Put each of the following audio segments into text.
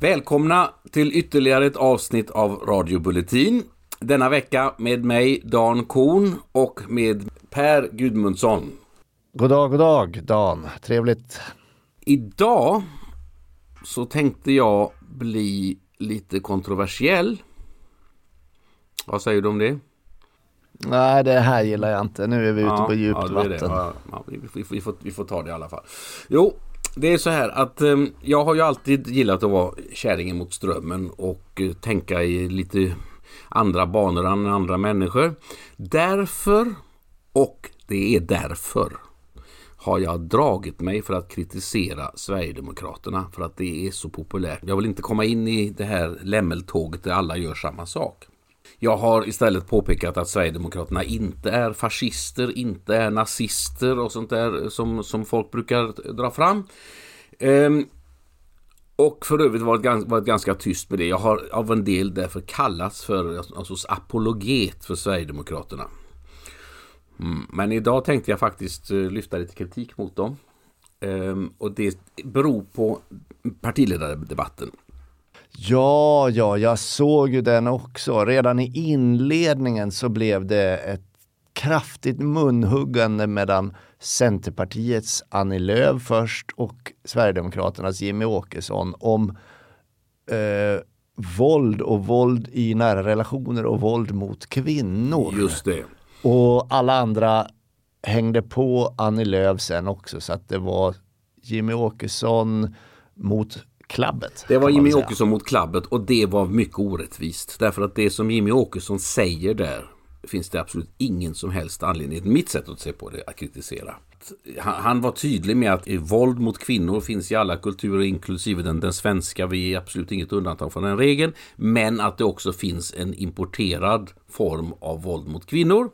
Välkomna till ytterligare ett avsnitt av Radio Bulletin. Denna vecka med mig Dan Korn och med Per Gudmundsson. God dag, god dag Dan. Trevligt. Idag så tänkte jag bli lite kontroversiell. Vad säger du om det? Nej, det här gillar jag inte. Nu är vi ute Ja, på djupt ja, det är det. vatten. Ja, vi, vi, vi, får, vi får ta det i alla fall. Jo, det är så här att eh, jag har ju alltid gillat att vara kärringen mot strömmen och eh, tänka i lite andra banor än andra människor. Därför, och det är därför, har jag dragit mig för att kritisera Sverigedemokraterna för att det är så populärt. Jag vill inte komma in i det här lämmeltåget där alla gör samma sak. Jag har istället påpekat att Sverigedemokraterna inte är fascister, inte är nazister och sånt där som, som folk brukar dra fram. Ehm, och för övrigt varit, gans- varit ganska tyst med det. Jag har av en del därför kallats för alltså, sorts apologet för Sverigedemokraterna. Mm, men idag tänkte jag faktiskt eh, lyfta lite kritik mot dem. Ehm, och det beror på partiledardebatten. Ja, ja, jag såg ju den också. Redan i inledningen så blev det ett kraftigt munhuggande mellan Centerpartiets Annie Lööf först och Sverigedemokraternas Jimmy Åkesson om eh, våld och våld i nära relationer och våld mot kvinnor. Just det. Och alla andra hängde på Annie Lööf sen också så att det var Jimmy Åkesson mot klabbet. Det var Jimmy. Åkesson mot klabbet och det var mycket orättvist. Därför att det som Jimmy Åkesson säger där finns det absolut ingen som helst anledning, enligt mitt sätt att se på det, att kritisera. Han, han var tydlig med att våld mot kvinnor finns i alla kulturer, inklusive den, den svenska. Vi är absolut inget undantag från den regeln. Men att det också finns en importerad form av våld mot kvinnor.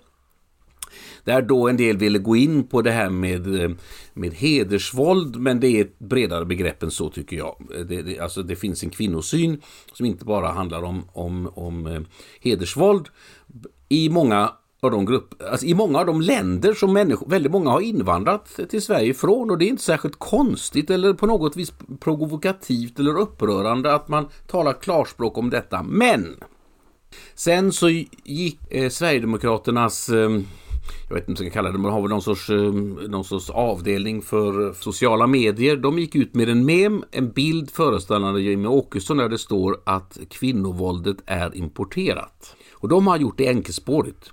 Där då en del ville gå in på det här med, eh, med hedersvåld, men det är ett bredare begrepp än så tycker jag. Eh, det, det, alltså det finns en kvinnosyn som inte bara handlar om, om, om eh, hedersvåld. I många av de grupp, alltså i många av de länder som människor, väldigt många har invandrat till Sverige ifrån och det är inte särskilt konstigt eller på något vis provokativt eller upprörande att man talar klarspråk om detta. Men Sen så gick eh, Sverigedemokraternas eh, jag vet inte vad jag ska kalla det, man har väl någon sorts, ehm, någon sorts avdelning för sociala medier. De gick ut med en mem, en bild föreställande Jimmy Åkesson där det står att kvinnovåldet är importerat. Och de har gjort det enkelspårigt.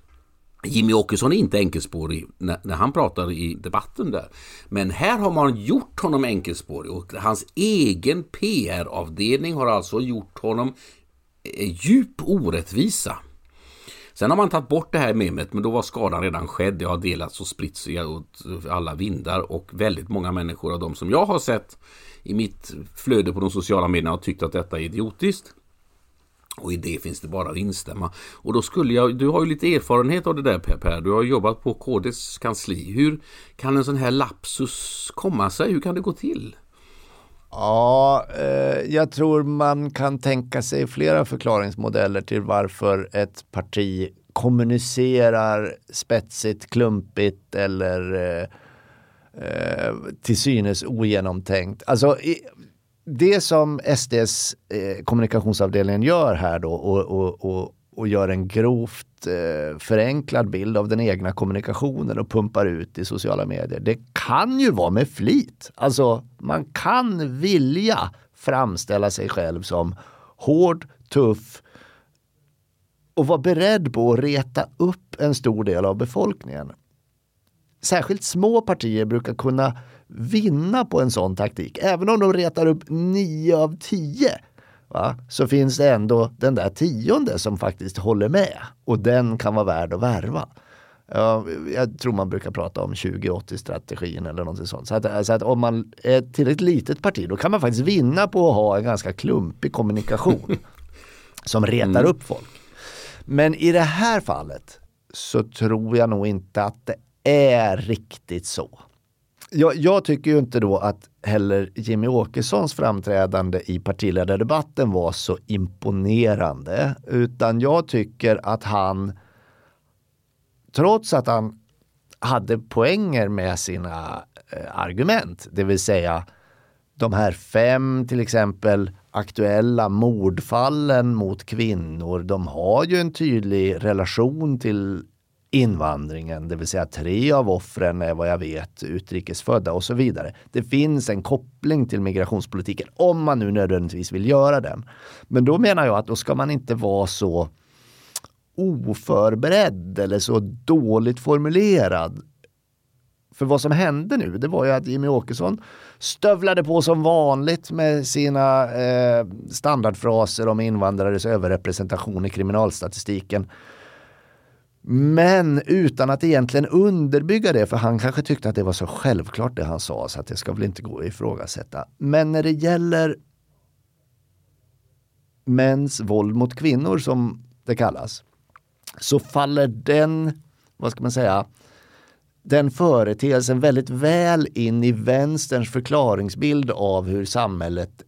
Jimmy Åkesson är inte enkelspårig när, när han pratar i debatten där. Men här har man gjort honom enkelspårig och hans egen PR-avdelning har alltså gjort honom eh, djup orättvisa. Sen har man tagit bort det här memet men då var skadan redan skedd. Det har delats och spritts åt alla vindar och väldigt många människor av de som jag har sett i mitt flöde på de sociala medierna har tyckt att detta är idiotiskt. Och i det finns det bara att instämma. Och då skulle jag, du har ju lite erfarenhet av det där Per, per. Du har jobbat på KDs kansli. Hur kan en sån här lapsus komma sig? Hur kan det gå till? Ja, eh, jag tror man kan tänka sig flera förklaringsmodeller till varför ett parti kommunicerar spetsigt, klumpigt eller eh, eh, till synes ogenomtänkt. Alltså, i, det som SDs eh, gör här då och, och, och, och gör en grovt eh, förenklad bild av den egna kommunikationen och pumpar ut i sociala medier. Det kan ju vara med flit. Alltså man kan vilja framställa sig själv som hård, tuff och vara beredd på att reta upp en stor del av befolkningen. Särskilt små partier brukar kunna vinna på en sån taktik. Även om de retar upp nio av tio va, så finns det ändå den där tionde som faktiskt håller med och den kan vara värd att värva. Ja, jag tror man brukar prata om 2080-strategin eller något sånt. Så att, så att om man är ett tillräckligt litet parti då kan man faktiskt vinna på att ha en ganska klumpig kommunikation som retar upp folk. Men i det här fallet så tror jag nog inte att det är riktigt så. Jag, jag tycker ju inte då att heller Jimmy Åkessons framträdande i partiledardebatten var så imponerande. Utan jag tycker att han, trots att han hade poänger med sina eh, argument, det vill säga de här fem till exempel aktuella mordfallen mot kvinnor, de har ju en tydlig relation till invandringen, det vill säga tre av offren är vad jag vet utrikesfödda och så vidare. Det finns en koppling till migrationspolitiken om man nu nödvändigtvis vill göra den. Men då menar jag att då ska man inte vara så oförberedd eller så dåligt formulerad. För vad som hände nu, det var ju att Jimmy Åkesson stövlade på som vanligt med sina eh, standardfraser om invandrares överrepresentation i kriminalstatistiken. Men utan att egentligen underbygga det, för han kanske tyckte att det var så självklart det han sa så att det ska väl inte gå att ifrågasätta. Men när det gäller mäns våld mot kvinnor som det kallas, så faller den, vad ska man säga, den företeelsen väldigt väl in i vänsterns förklaringsbild av hur samhället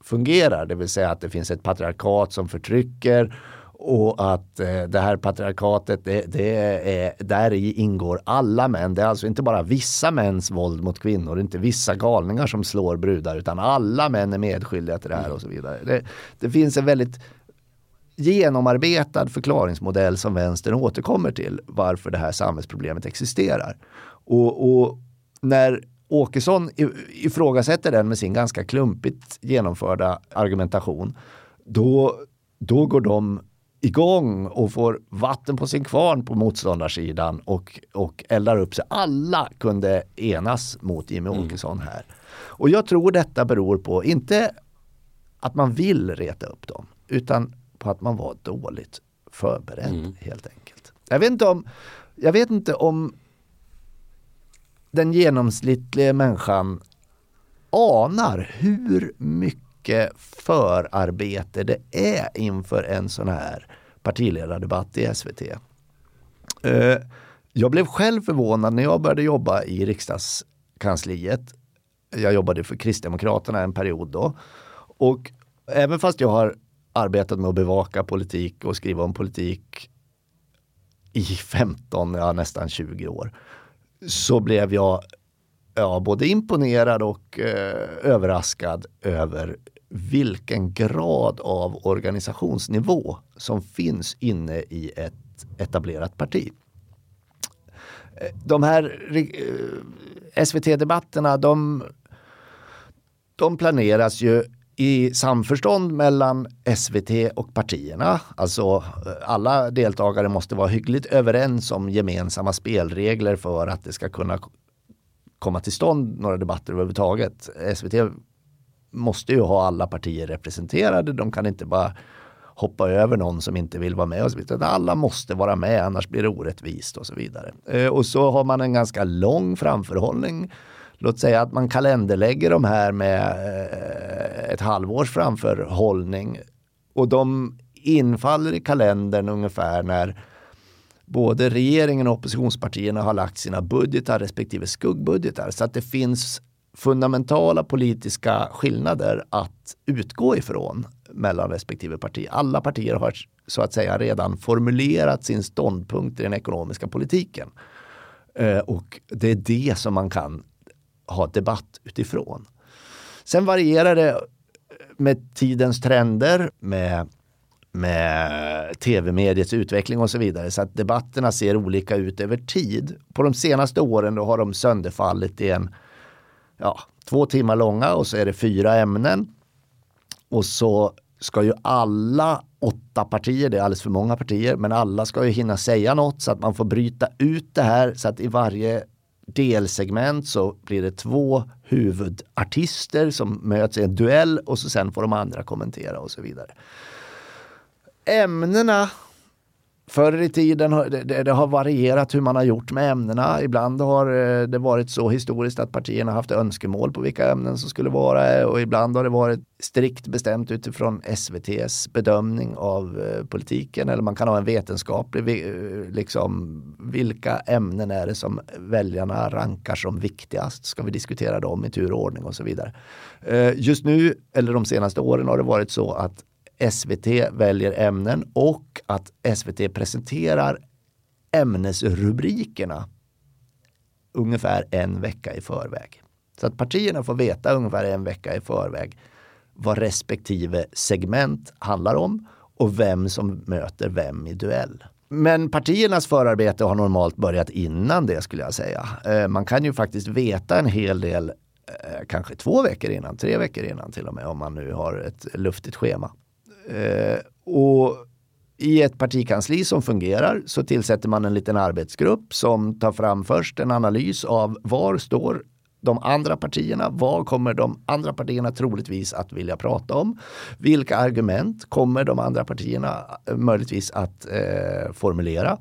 fungerar. Det vill säga att det finns ett patriarkat som förtrycker och att eh, det här patriarkatet, det, det är, där i ingår alla män. Det är alltså inte bara vissa mäns våld mot kvinnor, inte vissa galningar som slår brudar, utan alla män är medskyldiga till det här och så vidare. Det, det finns en väldigt genomarbetad förklaringsmodell som vänstern återkommer till varför det här samhällsproblemet existerar. Och, och när Åkesson ifrågasätter den med sin ganska klumpigt genomförda argumentation, då, då går de igång och får vatten på sin kvarn på motståndarsidan och, och eldar upp sig. Alla kunde enas mot Jimmy mm. Åkesson här. Och jag tror detta beror på, inte att man vill reta upp dem, utan på att man var dåligt förberedd mm. helt enkelt. Jag vet inte om, jag vet inte om den genomsnittliga människan anar hur mycket mycket förarbete det är inför en sån här partiledardebatt i SVT. Eh, jag blev själv förvånad när jag började jobba i riksdagskansliet. Jag jobbade för Kristdemokraterna en period då. Och även fast jag har arbetat med att bevaka politik och skriva om politik i 15, ja nästan 20 år, så blev jag ja, både imponerad och eh, överraskad över vilken grad av organisationsnivå som finns inne i ett etablerat parti. De här eh, SVT-debatterna, de, de planeras ju i samförstånd mellan SVT och partierna. Alltså eh, alla deltagare måste vara hyggligt överens om gemensamma spelregler för att det ska kunna komma till stånd några debatter överhuvudtaget. SVT måste ju ha alla partier representerade. De kan inte bara hoppa över någon som inte vill vara med. Och så vidare. Alla måste vara med annars blir det orättvist och så vidare. Eh, och så har man en ganska lång framförhållning. Låt säga att man kalenderlägger de här med eh, ett halvårs framförhållning. Och de infaller i kalendern ungefär när både regeringen och oppositionspartierna har lagt sina budgetar respektive skuggbudgetar. Så att det finns fundamentala politiska skillnader att utgå ifrån mellan respektive parti. Alla partier har så att säga redan formulerat sin ståndpunkt i den ekonomiska politiken. Eh, och det är det som man kan ha debatt utifrån. Sen varierar det med tidens trender, med, med tv-mediets utveckling och så vidare. Så att debatterna ser olika ut över tid. På de senaste åren då har de sönderfallit i en ja, två timmar långa och så är det fyra ämnen. Och så ska ju alla åtta partier, det är alldeles för många partier, men alla ska ju hinna säga något så att man får bryta ut det här så att i varje delsegment så blir det två huvudartister som möts i en duell och så sen får de andra kommentera och så vidare. Ämnena Förr i tiden det, det, har varierat hur man har gjort med ämnena. Ibland har eh, det varit så historiskt att partierna haft önskemål på vilka ämnen som skulle vara eh, och ibland har det varit strikt bestämt utifrån SVTs bedömning av eh, politiken eller man kan ha en vetenskaplig liksom vilka ämnen är det som väljarna rankar som viktigast? Ska vi diskutera dem i tur och ordning och så vidare. Just nu eller de senaste åren har det varit så att SVT väljer ämnen och att SVT presenterar ämnesrubrikerna ungefär en vecka i förväg. Så att partierna får veta ungefär en vecka i förväg vad respektive segment handlar om och vem som möter vem i duell. Men partiernas förarbete har normalt börjat innan det skulle jag säga. Eh, man kan ju faktiskt veta en hel del, eh, kanske två veckor innan, tre veckor innan till och med, om man nu har ett luftigt schema. Eh, och i ett partikansli som fungerar så tillsätter man en liten arbetsgrupp som tar fram först en analys av var står de andra partierna? Vad kommer de andra partierna troligtvis att vilja prata om? Vilka argument kommer de andra partierna eh, möjligtvis att eh, formulera?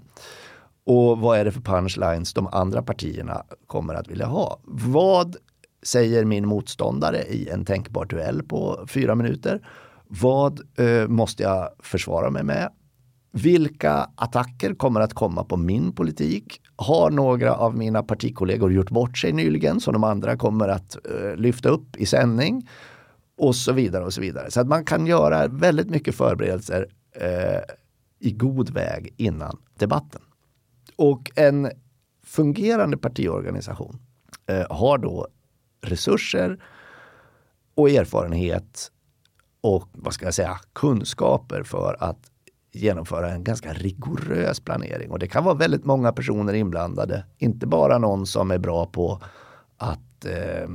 Och vad är det för punchlines de andra partierna kommer att vilja ha? Vad säger min motståndare i en tänkbar duell på fyra minuter? Vad eh, måste jag försvara mig med? Vilka attacker kommer att komma på min politik? Har några av mina partikollegor gjort bort sig nyligen som de andra kommer att eh, lyfta upp i sändning? Och så vidare och så vidare. Så att man kan göra väldigt mycket förberedelser eh, i god väg innan debatten. Och en fungerande partiorganisation eh, har då resurser och erfarenhet och vad ska jag säga, kunskaper för att genomföra en ganska rigorös planering. Och det kan vara väldigt många personer inblandade. Inte bara någon som är bra på att eh,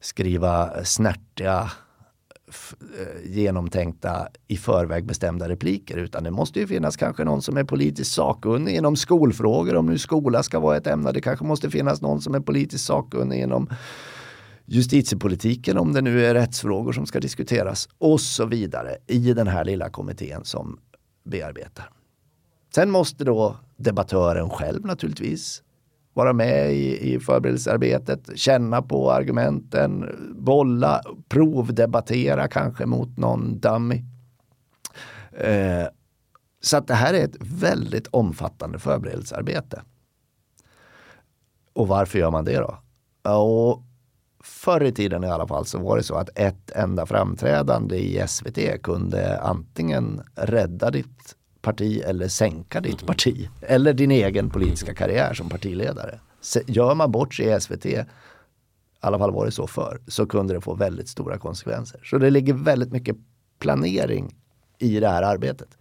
skriva snärtiga eh, genomtänkta i förväg bestämda repliker utan det måste ju finnas kanske någon som är politiskt sakkunnig inom skolfrågor om nu skola ska vara ett ämne. Det kanske måste finnas någon som är politiskt sakkunnig inom justitiepolitiken om det nu är rättsfrågor som ska diskuteras och så vidare i den här lilla kommittén som bearbetar. Sen måste då debattören själv naturligtvis vara med i, i förberedelsearbetet, känna på argumenten, bolla, provdebattera kanske mot någon dummy. Eh, så att det här är ett väldigt omfattande förberedelsearbete. Och varför gör man det då? Och förr i tiden i alla fall så var det så att ett enda framträdande i SVT kunde antingen rädda ditt parti eller sänka ditt mm. parti. Eller din egen politiska karriär som partiledare. Gör man bort sig i SVT, i alla fall var det så förr, så kunde det få väldigt stora konsekvenser. Så det ligger väldigt mycket planering i det här arbetet.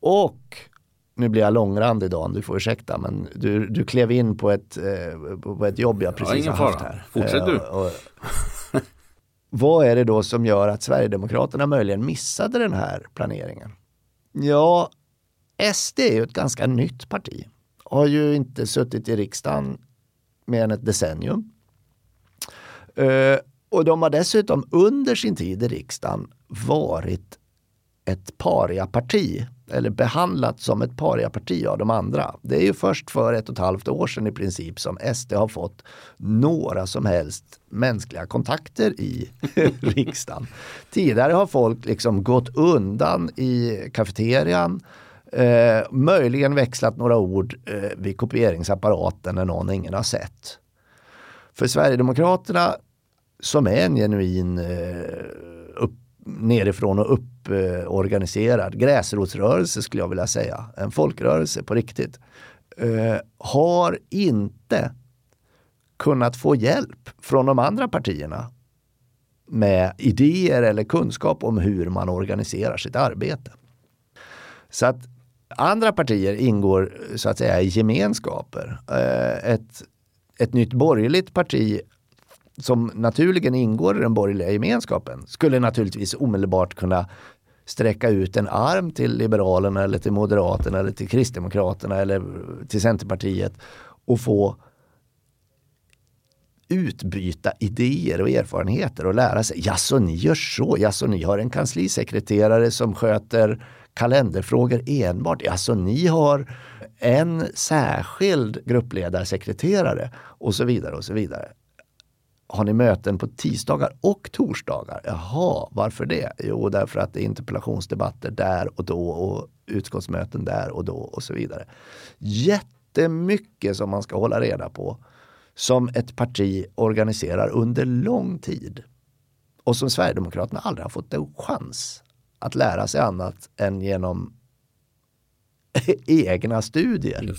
Och nu blir jag långrandig Dan, du får ursäkta, men du, du klev in på ett, eh, på ett jobb jag precis ja, har haft här. Fortsätt du. Och, och, vad är det då som gör att Sverigedemokraterna möjligen missade den här planeringen? Ja, SD är ju ett ganska nytt parti. Har ju inte suttit i riksdagen mer än ett decennium. Uh, och de har dessutom under sin tid i riksdagen varit ett pariaparti eller behandlat som ett pariaparti av de andra. Det är ju först för ett och ett halvt år sedan i princip som SD har fått några som helst mänskliga kontakter i riksdagen. Tidigare har folk liksom gått undan i kafeterian, eh, möjligen växlat några ord eh, vid kopieringsapparaten när någon ingen har sett. För Sverigedemokraterna som är en genuin eh, upp, nerifrån och upp organiserad gräsrotsrörelse skulle jag vilja säga, en folkrörelse på riktigt, eh, har inte kunnat få hjälp från de andra partierna med idéer eller kunskap om hur man organiserar sitt arbete. Så att andra partier ingår så att säga i gemenskaper. Eh, ett, ett nytt borgerligt parti som naturligen ingår i den borgerliga gemenskapen skulle naturligtvis omedelbart kunna sträcka ut en arm till Liberalerna eller till Moderaterna eller till Kristdemokraterna eller till Centerpartiet och få utbyta idéer och erfarenheter och lära sig. Jaså, ni gör så? Jaså, ni har en kanslisekreterare som sköter kalenderfrågor enbart? Jaså, ni har en särskild gruppledarsekreterare och så vidare och så vidare har ni möten på tisdagar och torsdagar? Jaha, varför det? Jo, därför att det är interpellationsdebatter där och då och utskottsmöten där och då och så vidare. Jättemycket som man ska hålla reda på som ett parti organiserar under lång tid och som Sverigedemokraterna aldrig har fått en chans att lära sig annat än genom egna studier.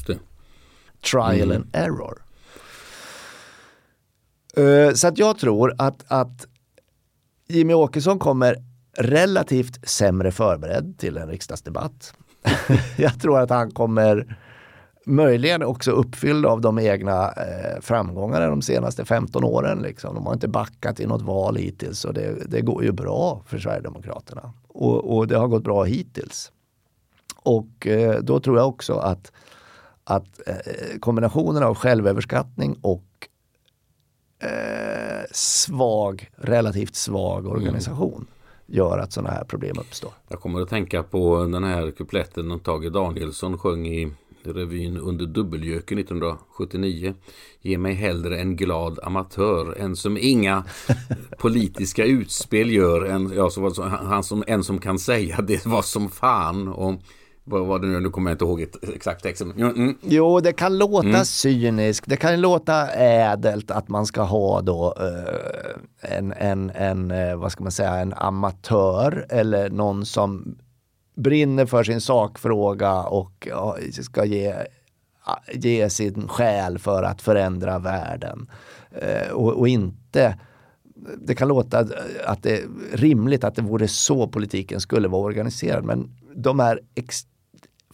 Trial mm. and error. Eh, så att jag tror att, att Jimmy Åkesson kommer relativt sämre förberedd till en riksdagsdebatt. jag tror att han kommer möjligen också uppfylld av de egna eh, framgångarna de senaste 15 åren. Liksom. De har inte backat i något val hittills och det, det går ju bra för Sverigedemokraterna. Och, och, det har gått bra hittills. Och eh, då tror jag också att, att eh, kombinationen av självöverskattning och eh, svag, relativt svag mm. organisation mm. gör att sådana här problem uppstår. Jag kommer att tänka på den här kupletten Tage Danielsson sjöng i revyn under Dubbeljöken 1979. Ge mig hellre en glad amatör, en som inga politiska utspel gör, en, ja, så, han som, en som kan säga det var som fan. Och, vad var det nu? Nu kommer jag inte ihåg exakt exempel. Mm. Jo, det kan låta mm. cyniskt. Det kan låta ädelt att man ska ha då uh, en, en, en, uh, vad ska man säga, en amatör eller någon som brinner för sin sakfråga och ska ge, ge sin själ för att förändra världen. Uh, och, och inte det kan låta att det är rimligt att det vore så politiken skulle vara organiserad men de är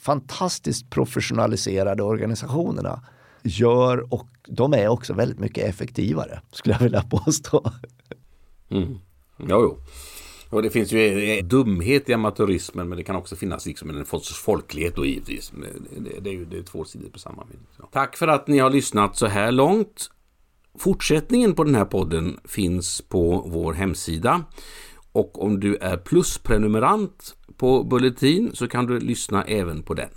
fantastiskt professionaliserade organisationerna gör och de är också väldigt mycket effektivare skulle jag vilja påstå. Mm. Jo, jo. Och det finns ju eh, eh, dumhet i amatörismen men det kan också finnas liksom en sorts folklighet då givetvis. Det, det, är ju det är två sidor på samma mynt. Tack för att ni har lyssnat så här långt. Fortsättningen på den här podden finns på vår hemsida. Och om du är plusprenumerant på Bulletin så kan du lyssna även på den.